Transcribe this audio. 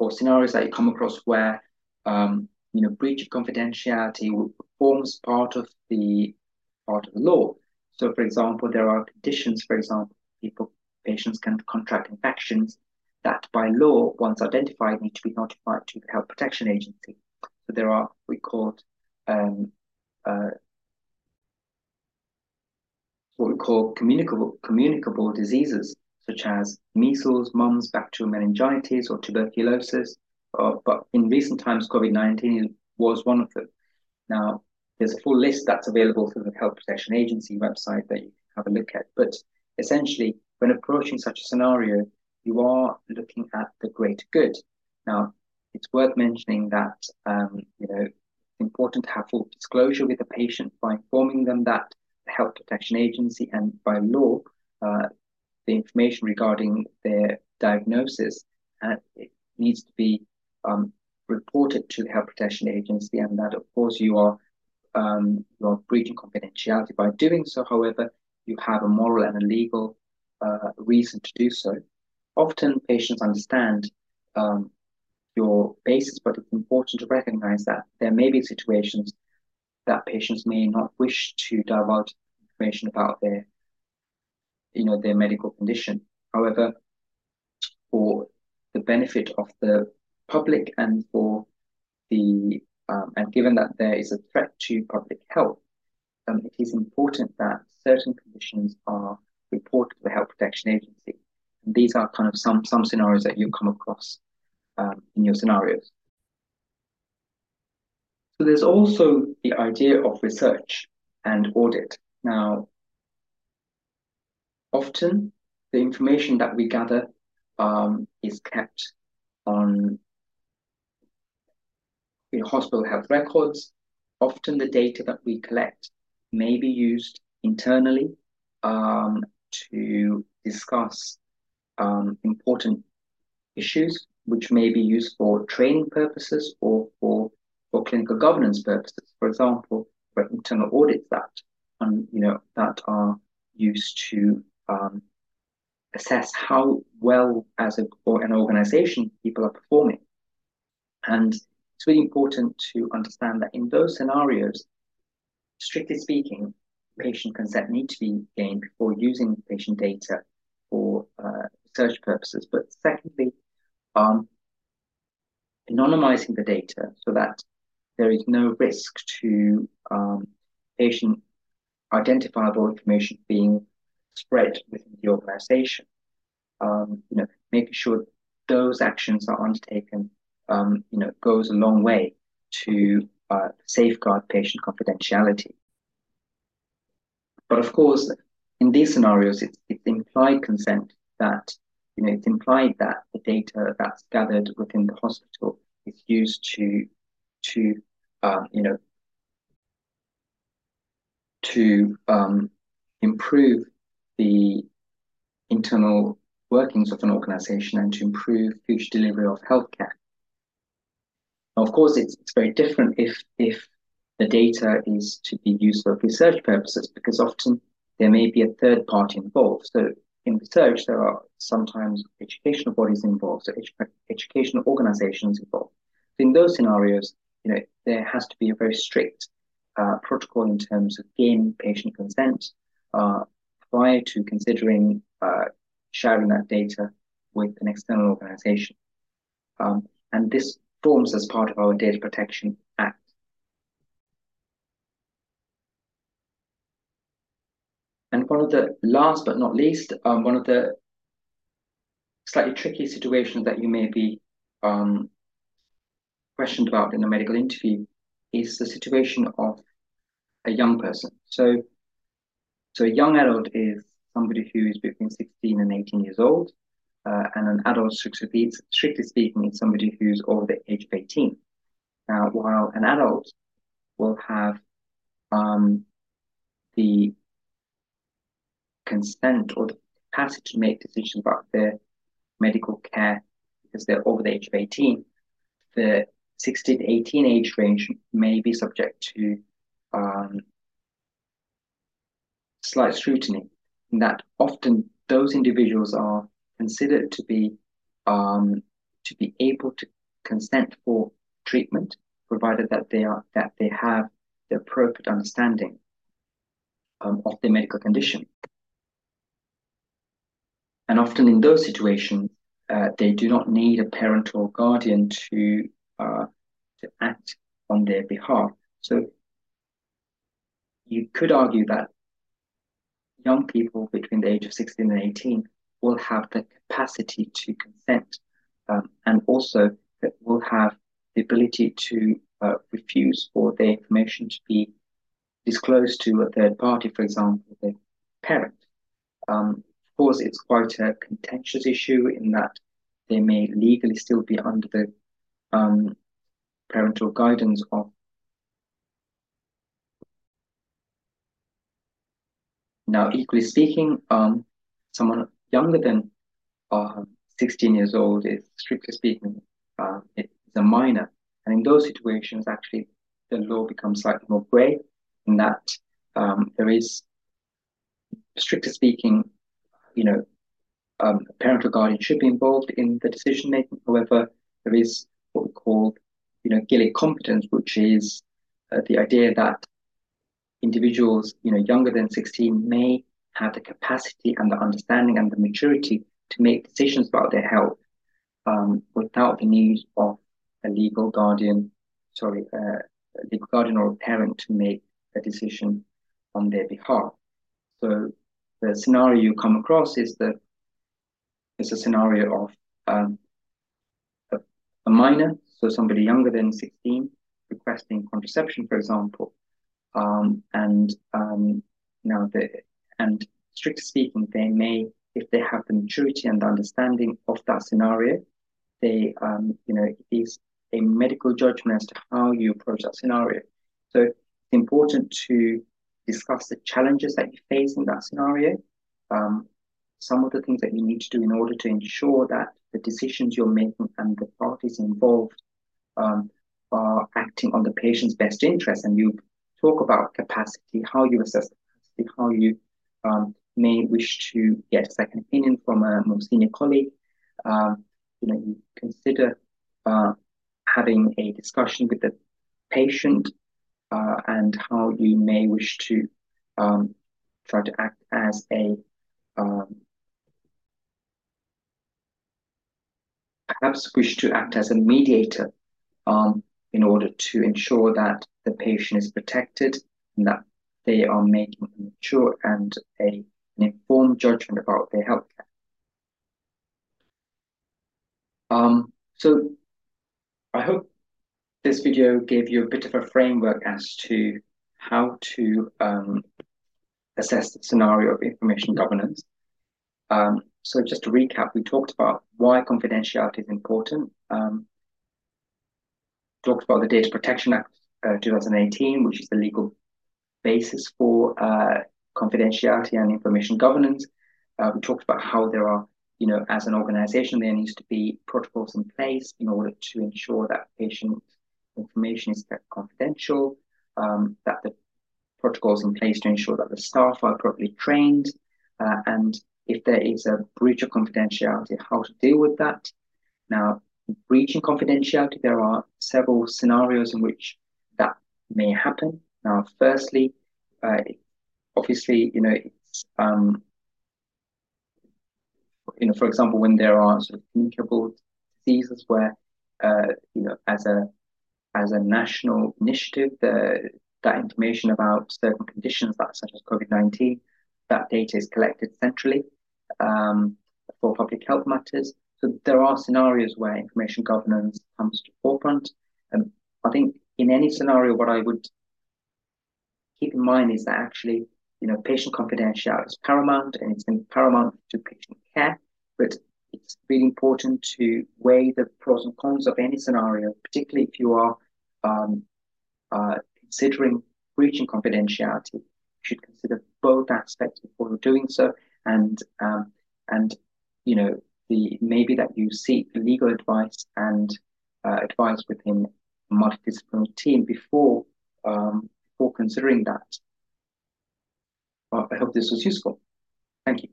or scenarios that you come across where um, you know breach of confidentiality forms part of the part of the law. So, for example, there are conditions. For example, people patients can contract infections that, by law, once identified, need to be notified to the Health Protection Agency. So there are we call um, uh, what we call communicable communicable diseases such as measles, mumps, bacterial meningitis, or tuberculosis. Uh, but in recent times, COVID 19 was one of them. Now, there's a full list that's available through the Health Protection Agency website that you can have a look at. But essentially, when approaching such a scenario, you are looking at the greater good. Now, it's worth mentioning that um, you know it's important to have full disclosure with the patient by informing them that the Health Protection Agency and by law uh, the information regarding their diagnosis uh, it needs to be um, reported to the Health Protection Agency, and that, of course, you are um, you are breaching confidentiality. By doing so, however, you have a moral and a legal uh, reason to do so. Often, patients understand um, your basis, but it's important to recognize that there may be situations that patients may not wish to divulge information about their you know, their medical condition. However, for the benefit of the public and for the um, and given that there is a threat to public health, um, it is important that certain conditions are reported to the Health Protection Agency. And these are kind of some some scenarios that you come across um, in your scenarios. So there's also the idea of research and audit. Now, often the information that we gather um, is kept on you know, hospital health records. Often the data that we collect may be used internally um, to discuss um, important issues, which may be used for training purposes or for, for clinical governance purposes. For example, for internal audits that, um, you know, that are used to um, assess how well as a, or an organization people are performing. And it's really important to understand that in those scenarios, strictly speaking, patient consent need to be gained before using patient data for uh, research purposes. But secondly, um, anonymizing the data so that there is no risk to um, patient identifiable information being spread within the organization. Um, you know, making sure those actions are undertaken, um, you know, goes a long way to uh, safeguard patient confidentiality. But of course, in these scenarios, it's, it's implied consent that, you know, it's implied that the data that's gathered within the hospital is used to, to, um, you know, to um, improve the internal workings of an organization and to improve future delivery of healthcare. Now, of course, it's, it's very different if, if the data is to be used for research purposes, because often there may be a third party involved. So in research, there are sometimes educational bodies involved, so edu- educational organizations involved. So in those scenarios, you know, there has to be a very strict uh, protocol in terms of gaining patient consent, uh, prior to considering uh, sharing that data with an external organization. Um, and this forms as part of our Data Protection Act. And one of the last but not least, um, one of the slightly tricky situations that you may be um, questioned about in a medical interview is the situation of a young person. So so a young adult is somebody who is between 16 and 18 years old, uh, and an adult, strictly, speaking, is somebody who's over the age of 18. Now, while an adult will have um, the consent or the capacity to make decisions about their medical care because they're over the age of 18, the 16 to 18 age range may be subject to um, slight scrutiny in that often those individuals are considered to be um, to be able to consent for treatment, provided that they are that they have the appropriate understanding um, of their medical condition. And often in those situations, uh, they do not need a parent or guardian to uh, to act on their behalf. So you could argue that young people between the age of 16 and 18 will have the capacity to consent um, and also will have the ability to uh, refuse for their information to be disclosed to a third party, for example, the parent. Um, of course, it's quite a contentious issue in that they may legally still be under the um, parental guidance of Now, equally speaking, um, someone younger than uh, 16 years old is, strictly speaking, uh, it's a minor. And in those situations, actually, the law becomes slightly more grey in that um, there is, strictly speaking, you know, um, a parental guardian should be involved in the decision making. However, there is what we call, you know, Gillick competence, which is uh, the idea that individuals, you know, younger than 16 may have the capacity and the understanding and the maturity to make decisions about their health um, without the need of a legal guardian, sorry, uh, a legal guardian or a parent to make a decision on their behalf. So the scenario you come across is that it's a scenario of um, a, a minor, so somebody younger than 16, requesting contraception, for example, um, and um, now the and strictly speaking, they may, if they have the maturity and the understanding of that scenario, they um, you know it is a medical judgment as to how you approach that scenario. So it's important to discuss the challenges that you face in that scenario. Um, some of the things that you need to do in order to ensure that the decisions you're making and the parties involved um, are acting on the patient's best interest and you talk about capacity, how you assess capacity, how you um, may wish to get a second opinion from a more senior colleague. Um, you know, you consider uh, having a discussion with the patient uh, and how you may wish to um, try to act as a um, perhaps wish to act as a mediator um, in order to ensure that the patient is protected and that they are making a mature and a, an informed judgment about their health care. Um, so I hope this video gave you a bit of a framework as to how to um, assess the scenario of information governance. Um, so just to recap, we talked about why confidentiality is important. Um, talked about the Data Protection Act uh, 2018, which is the legal basis for uh, confidentiality and information governance. Uh, we talked about how there are, you know, as an organization, there needs to be protocols in place in order to ensure that patient information is kept confidential, um, that the protocols in place to ensure that the staff are properly trained, uh, and if there is a breach of confidentiality, how to deal with that. Now, breaching confidentiality, there are several scenarios in which that may happen. Now, firstly, uh, obviously, you know, it's, um, you know, for example, when there are sort of communicable diseases where, uh, you know, as a as a national initiative, the, that information about certain conditions, that, such as COVID-19, that data is collected centrally um, for public health matters. So there are scenarios where information governance comes to forefront. I think in any scenario, what I would keep in mind is that actually, you know, patient confidentiality is paramount and it's paramount to patient care, but it's really important to weigh the pros and cons of any scenario, particularly if you are um, uh, considering breaching confidentiality. You should consider both aspects before doing so, and um, and you know the maybe that you seek legal advice and uh, advice within multidisciplinary team before um, before considering that. I hope this was useful. Thank you.